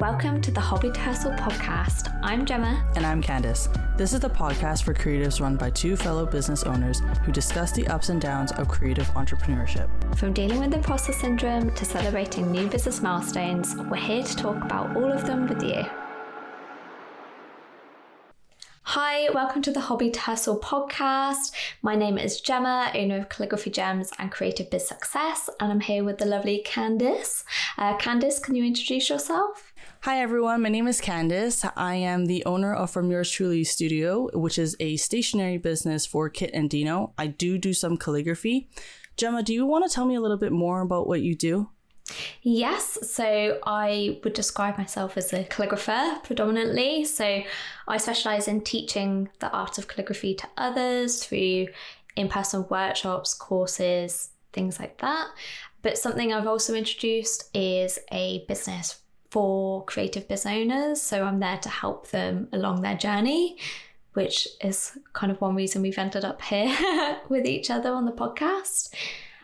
Welcome to the Hobby to Hustle podcast. I'm Gemma. And I'm Candace. This is the podcast for creatives run by two fellow business owners who discuss the ups and downs of creative entrepreneurship. From dealing with imposter syndrome to celebrating new business milestones, we're here to talk about all of them with you. Hi, welcome to the Hobby to Hustle podcast. My name is Gemma, owner of Calligraphy Gems and Creative Biz Success, and I'm here with the lovely Candace. Uh, Candace, can you introduce yourself? Hi, everyone. My name is Candace. I am the owner of From Yours Truly Studio, which is a stationery business for Kit and Dino. I do do some calligraphy. Gemma, do you want to tell me a little bit more about what you do? Yes, so I would describe myself as a calligrapher predominantly. So I specialize in teaching the art of calligraphy to others through in person workshops, courses, things like that. But something I've also introduced is a business for creative business owners. So I'm there to help them along their journey, which is kind of one reason we've ended up here with each other on the podcast.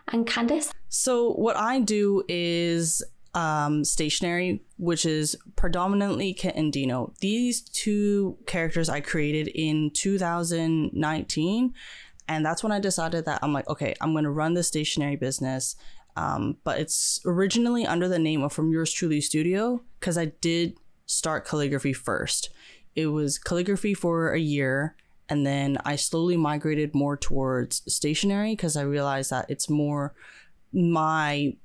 And Candace? So, what I do is um, stationery, which is predominantly Kit and Dino. These two characters I created in 2019. And that's when I decided that I'm like, okay, I'm going to run the stationery business um, but it's originally under the name of From Yours Truly Studio because I did start calligraphy first. It was calligraphy for a year, and then I slowly migrated more towards stationery because I realized that it's more my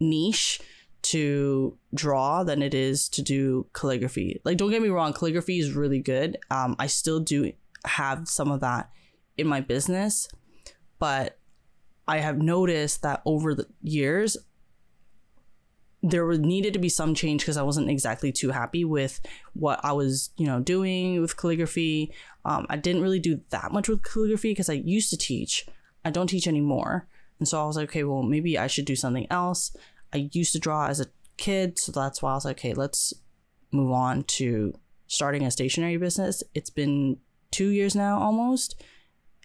niche to draw than it is to do calligraphy. Like, don't get me wrong, calligraphy is really good. Um, I still do have some of that in my business, but I have noticed that over the years, there needed to be some change because I wasn't exactly too happy with what I was, you know, doing with calligraphy. Um, I didn't really do that much with calligraphy because I used to teach. I don't teach anymore, and so I was like, okay, well, maybe I should do something else. I used to draw as a kid, so that's why I was like, okay, let's move on to starting a stationery business. It's been two years now almost,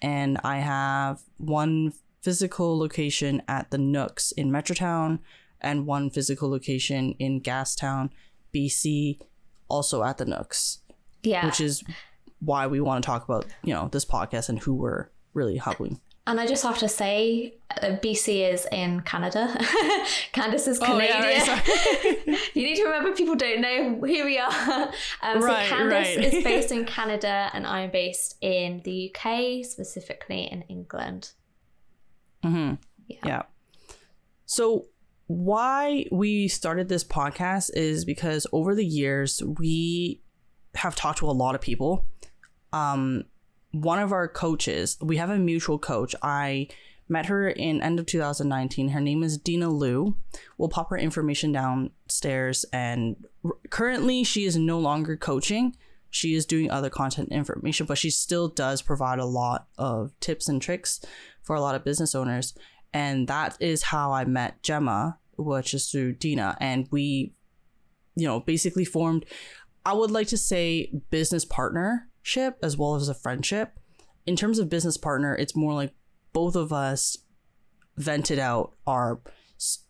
and I have one physical location at the Nooks in Metrotown and one physical location in Gastown, BC, also at the Nooks. Yeah. Which is why we want to talk about, you know, this podcast and who we're really helping. And I just have to say, uh, BC is in Canada. Candace is Canadian. Oh, yeah, right, you need to remember people don't know who we are. Um, right, so Candace right. is based in Canada, and I'm based in the UK, specifically in England. Mm-hmm. Yeah. yeah. So why we started this podcast is because over the years we have talked to a lot of people. Um, one of our coaches, we have a mutual coach. I met her in end of 2019. Her name is Dina Liu. We'll pop her information downstairs. And r- currently, she is no longer coaching. She is doing other content information, but she still does provide a lot of tips and tricks for a lot of business owners. And that is how I met Gemma, which is through Dina. And we, you know, basically formed, I would like to say, business partnership as well as a friendship. In terms of business partner, it's more like both of us vented out our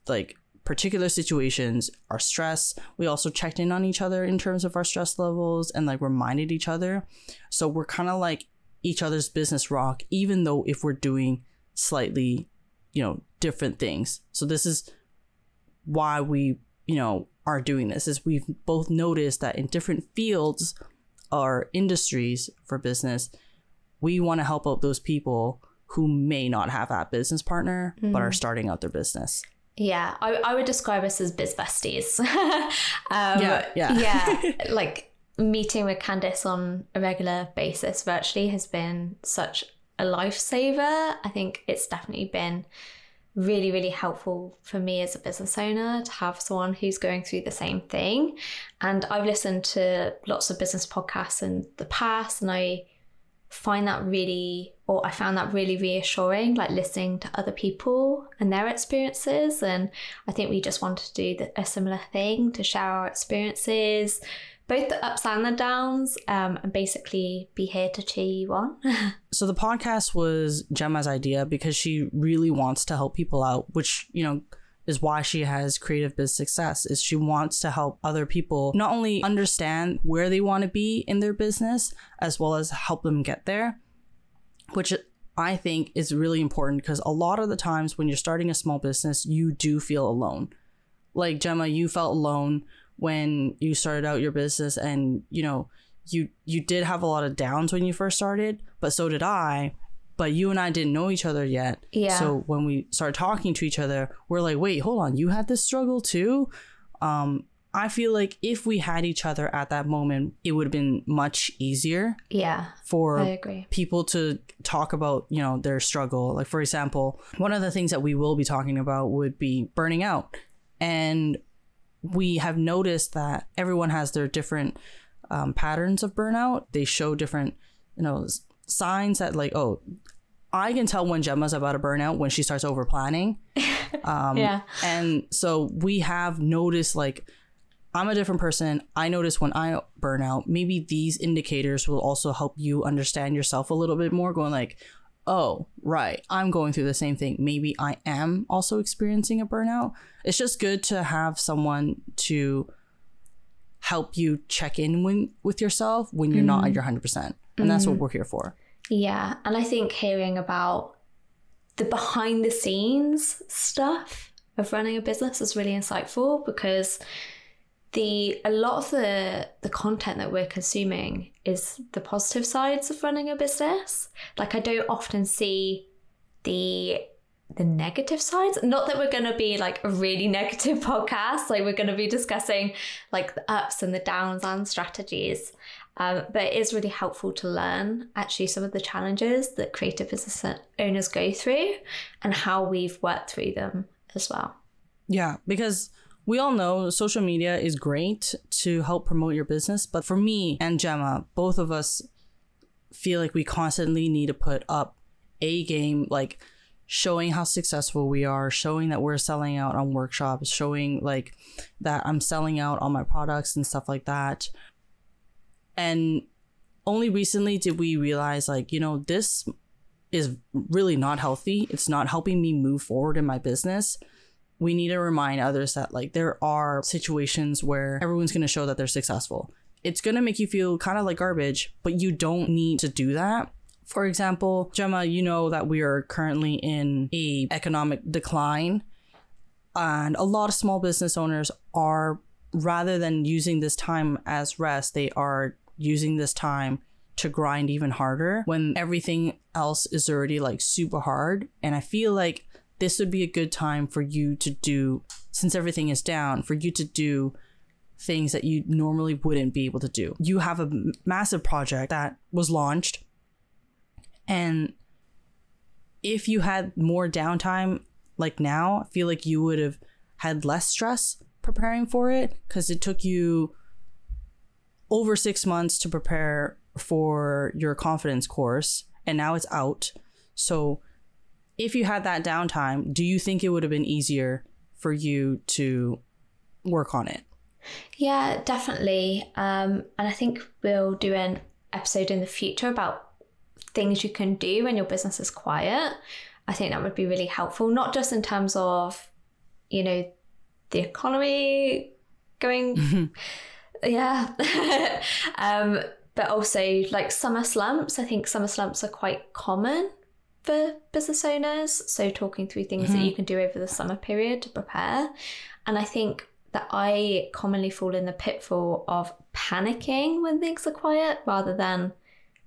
like particular situations, our stress. We also checked in on each other in terms of our stress levels and like reminded each other. So we're kind of like each other's business rock, even though if we're doing slightly, you know, different things. So this is why we, you know, are doing this is we've both noticed that in different fields or industries for business, we want to help out those people who may not have that business partner mm. but are mm. starting out their business. Yeah, I, I would describe us as biz besties. um, yeah, yeah, yeah. Like meeting with Candace on a regular basis virtually has been such a lifesaver. I think it's definitely been really, really helpful for me as a business owner to have someone who's going through the same thing. And I've listened to lots of business podcasts in the past, and I find that really, or I found that really reassuring, like listening to other people and their experiences. And I think we just wanted to do a similar thing to share our experiences, both the ups and the downs, um, and basically be here to cheer you on. so the podcast was Gemma's idea because she really wants to help people out, which, you know, is why she has creative biz success is she wants to help other people not only understand where they want to be in their business as well as help them get there which I think is really important because a lot of the times when you're starting a small business, you do feel alone. Like Gemma, you felt alone when you started out your business and you know, you you did have a lot of downs when you first started, but so did I. But you and I didn't know each other yet. Yeah. So when we started talking to each other, we're like, wait, hold on, you had this struggle too? Um, I feel like if we had each other at that moment, it would have been much easier Yeah. for people to talk about, you know, their struggle. Like for example, one of the things that we will be talking about would be burning out. And we have noticed that everyone has their different um, patterns of burnout. They show different, you know, signs that like, oh, I can tell when Gemma's about to burn out when she starts over planning. Um, Yeah. And so we have noticed like I'm a different person. I notice when I burn out, maybe these indicators will also help you understand yourself a little bit more, going like, oh, right, I'm going through the same thing. Maybe I am also experiencing a burnout. It's just good to have someone to help you check in when, with yourself when you're not at mm-hmm. your 100%. And that's what mm-hmm. we're here for. Yeah. And I think hearing about the behind the scenes stuff of running a business is really insightful because the a lot of the the content that we're consuming is the positive sides of running a business. Like I don't often see the the negative sides. Not that we're going to be like a really negative podcast. Like we're going to be discussing like the ups and the downs and strategies. Um, but it is really helpful to learn actually some of the challenges that creative business owners go through and how we've worked through them as well. Yeah, because we all know social media is great to help promote your business. But for me and Gemma, both of us feel like we constantly need to put up a game, like showing how successful we are, showing that we're selling out on workshops, showing like that I'm selling out on my products and stuff like that. And only recently did we realize, like, you know, this is really not healthy. It's not helping me move forward in my business we need to remind others that like there are situations where everyone's going to show that they're successful. It's going to make you feel kind of like garbage, but you don't need to do that. For example, Gemma, you know that we are currently in a economic decline and a lot of small business owners are rather than using this time as rest, they are using this time to grind even harder when everything else is already like super hard. And I feel like this would be a good time for you to do, since everything is down, for you to do things that you normally wouldn't be able to do. You have a massive project that was launched, and if you had more downtime like now, I feel like you would have had less stress preparing for it because it took you over six months to prepare for your confidence course, and now it's out. So, if you had that downtime, do you think it would have been easier for you to work on it? Yeah, definitely. Um, and I think we'll do an episode in the future about things you can do when your business is quiet. I think that would be really helpful, not just in terms of, you know, the economy going, yeah, um, but also like summer slumps. I think summer slumps are quite common for business owners. So, talking through things that you mm-hmm. can do over the summer period to prepare. And I think that I commonly fall in the pitfall of panicking when things are quiet rather than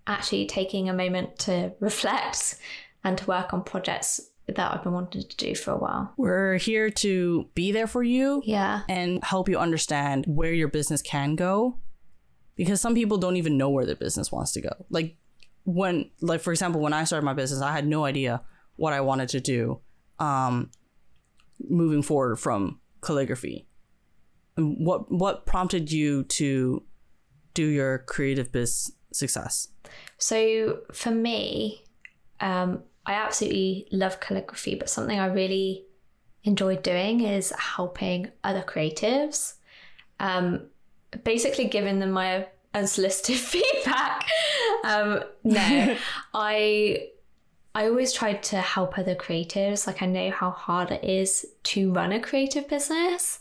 actually taking a moment to reflect and to work on projects that I've been wanting to do for a while. We're here to be there for you Yeah. and help you understand where your business can go because some people don't even know where their business wants to go. Like when like for example when I started my business, I had no idea what I wanted to do um moving forward from calligraphy. And what what prompted you to do your creative biz success? So for me, um, I absolutely love calligraphy, but something I really enjoy doing is helping other creatives. Um, basically, giving them my unsolicited feedback. Um, no, I I always tried to help other creatives. Like I know how hard it is to run a creative business.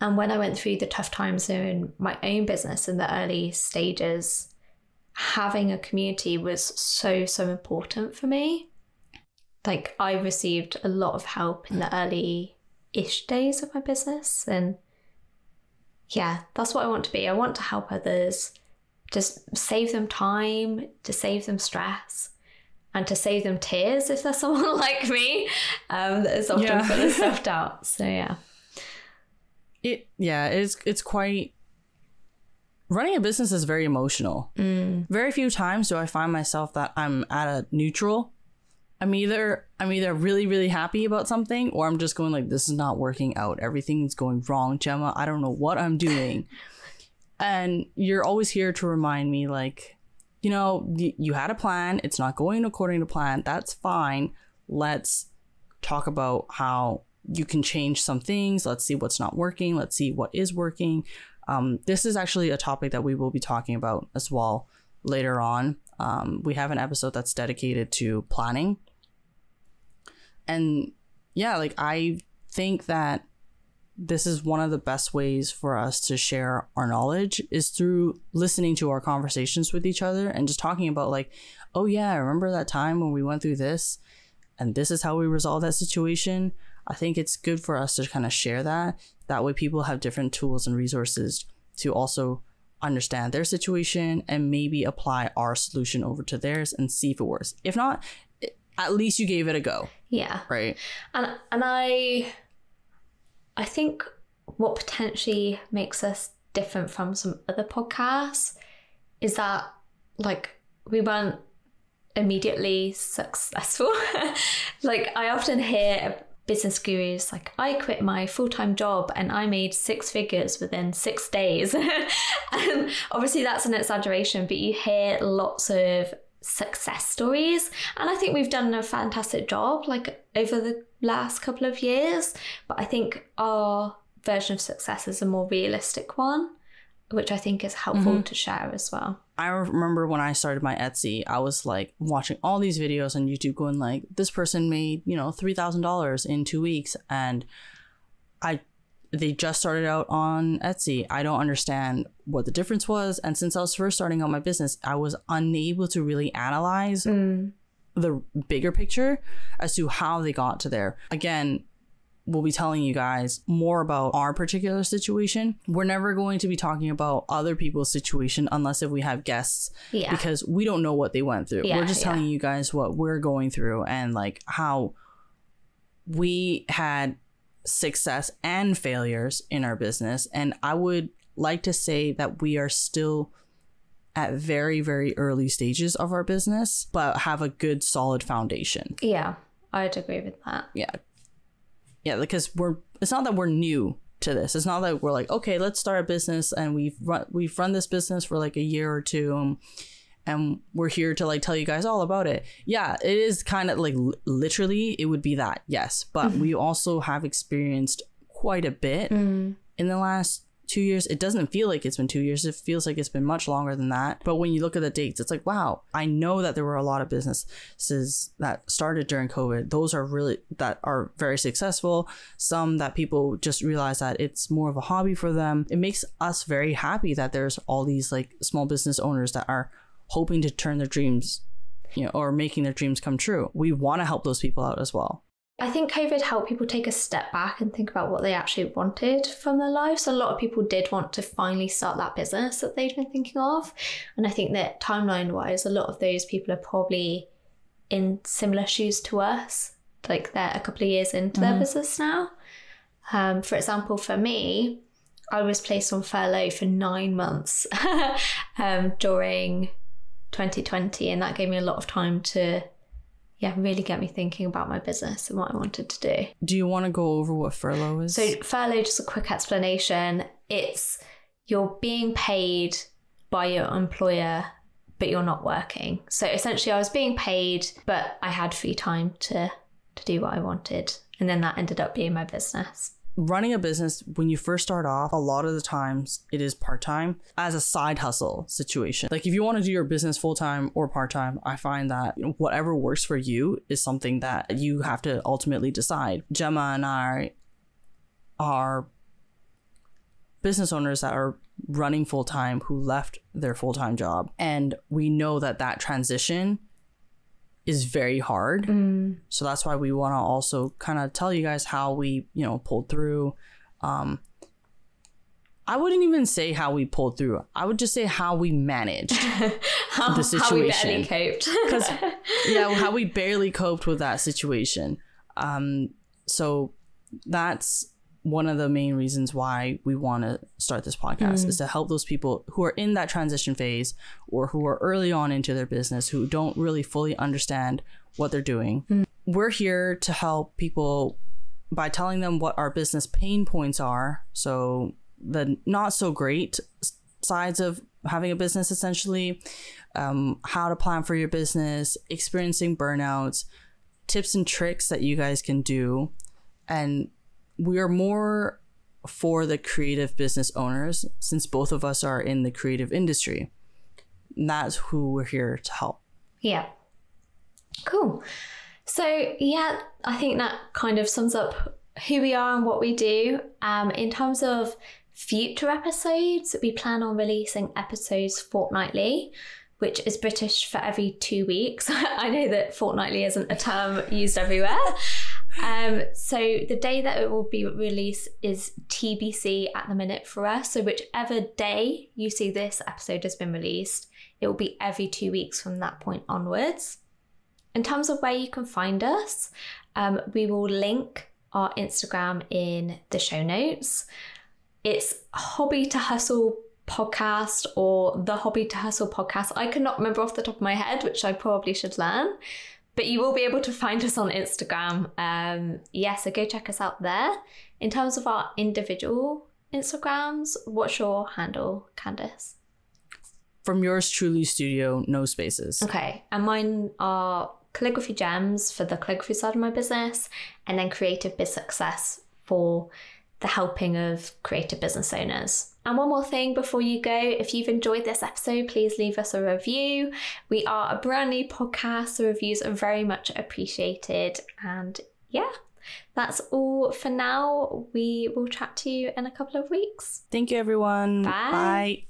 And when I went through the tough times in my own business in the early stages, having a community was so, so important for me. Like I received a lot of help in the early ish days of my business. And yeah, that's what I want to be. I want to help others, just save them time, to save them stress, and to save them tears if there's someone like me um, that is often Yeah. full of self doubt. So yeah. It yeah, it's it's quite running a business is very emotional. Very few times do I find myself that I'm at a neutral. I'm either I'm either really really happy about something or I'm just going like this is not working out. Everything's going wrong, Gemma. I don't know what I'm doing. and you're always here to remind me like you know, y- you had a plan, it's not going according to plan. That's fine. Let's talk about how you can change some things. Let's see what's not working. Let's see what is working. Um, this is actually a topic that we will be talking about as well later on. Um, we have an episode that's dedicated to planning. And yeah, like I think that this is one of the best ways for us to share our knowledge is through listening to our conversations with each other and just talking about like, oh yeah, I remember that time when we went through this and this is how we resolved that situation. I think it's good for us to kind of share that. That way people have different tools and resources to also understand their situation and maybe apply our solution over to theirs and see if it works. If not, at least you gave it a go, Yeah. right? And and I I think what potentially makes us different from some other podcasts is that like we weren't immediately successful. like I often hear business gurus like I quit my full-time job and I made six figures within 6 days. and obviously that's an exaggeration, but you hear lots of success stories. And I think we've done a fantastic job like over the last couple of years, but I think our version of success is a more realistic one, which I think is helpful mm-hmm. to share as well. I remember when I started my Etsy, I was like watching all these videos on YouTube going like this person made, you know, $3,000 in 2 weeks. And I they just started out on Etsy. I don't understand what the difference was and since I was first starting out my business, I was unable to really analyze mm. the bigger picture as to how they got to there. Again, we'll be telling you guys more about our particular situation. We're never going to be talking about other people's situation unless if we have guests Yeah. because we don't know what they went through. Yeah, we're just yeah. telling you guys what we're going through and like how we had success and failures in our business and I would like to say that we are still at very very early stages of our business but have a good solid foundation. Yeah, I'd agree with that. Yeah. Yeah, because we're it's not that we're new to this. It's not that we're like, okay, let's start a business and we've run we've run this business for like a year or two um, and we're here to like tell you guys all about it. Yeah, it is kind of like l- literally it would be that. Yes, but mm-hmm. we also have experienced quite a bit mm-hmm. in the last 2 years. It doesn't feel like it's been 2 years. It feels like it's been much longer than that. But when you look at the dates, it's like, wow, I know that there were a lot of businesses that started during COVID. Those are really that are very successful. Some that people just realize that it's more of a hobby for them. It makes us very happy that there's all these like small business owners that are hoping to turn their dreams, you know, or making their dreams come true. We want to help those people out as well. I think COVID helped people take a step back and think about what they actually wanted from their lives. A lot of people did want to finally start that business that they'd been thinking of. And I think that timeline wise, a lot of those people are probably in similar shoes to us. Like they're a couple of years into their business now. Um, for example, for me, I was placed on furlough for nine months um, during 2020, and that gave me a lot of time to yeah, really get me thinking about my business and what I wanted to do. Do you want to go over what furlough is? So, furlough, just a quick explanation it's you're being paid by your employer, but you're not working. So, essentially, I was being paid, but I had free time to, to do what I wanted. And then that ended up being my business. Running a business when you first start off a lot of the times it is part-time as a side hustle situation. Like if you want to do your business full-time or part-time i find that you know, whatever works for you is something that you have to ultimately decide. Gemma and i are business owners that are running full-time who left their full-time job and we know that that transition is very hard. Mm. So that's why we want to also kind of tell you guys how we, you know, pulled through. Um, I wouldn't even say how we pulled through. I would just say how we managed how, the situation. How we barely coped. Yeah, how we barely coped with that situation. Um, so that's one of the main reasons why we want to start this podcast mm. is to help those people who are in that transition phase or who are early on into their business who don't really fully understand what they're doing. Mm. We're here to help people by telling them what our business pain points are. So, the not so great sides of having a business, essentially, um, how to plan for your business, experiencing burnouts, tips and tricks that you guys can do. And we are more for the creative business owners since both of us are in the creative industry. And that's who we're here to help. Yeah. Cool. So, yeah, I think that kind of sums up who we are and what we do. Um, in terms of future episodes, we plan on releasing episodes fortnightly, which is British for every two weeks. I know that fortnightly isn't a term used everywhere. Um, so the day that it will be released is TBC at the minute for us. So whichever day you see this episode has been released, it will be every two weeks from that point onwards. In terms of where you can find us, um, we will link our Instagram in the show notes. It's Hobby to Hustle podcast or the Hobby to Hustle podcast. I cannot remember off the top of my head, which I probably should learn. But you will be able to find us on Instagram. Um, yeah, so go check us out there. In terms of our individual Instagrams, what's your handle, Candace? From yours truly studio, no spaces. Okay. And mine are calligraphy gems for the calligraphy side of my business, and then creative biz success for the helping of creative business owners. And one more thing before you go if you've enjoyed this episode, please leave us a review. We are a brand new podcast, so reviews are very much appreciated. And yeah, that's all for now. We will chat to you in a couple of weeks. Thank you, everyone. Bye. Bye.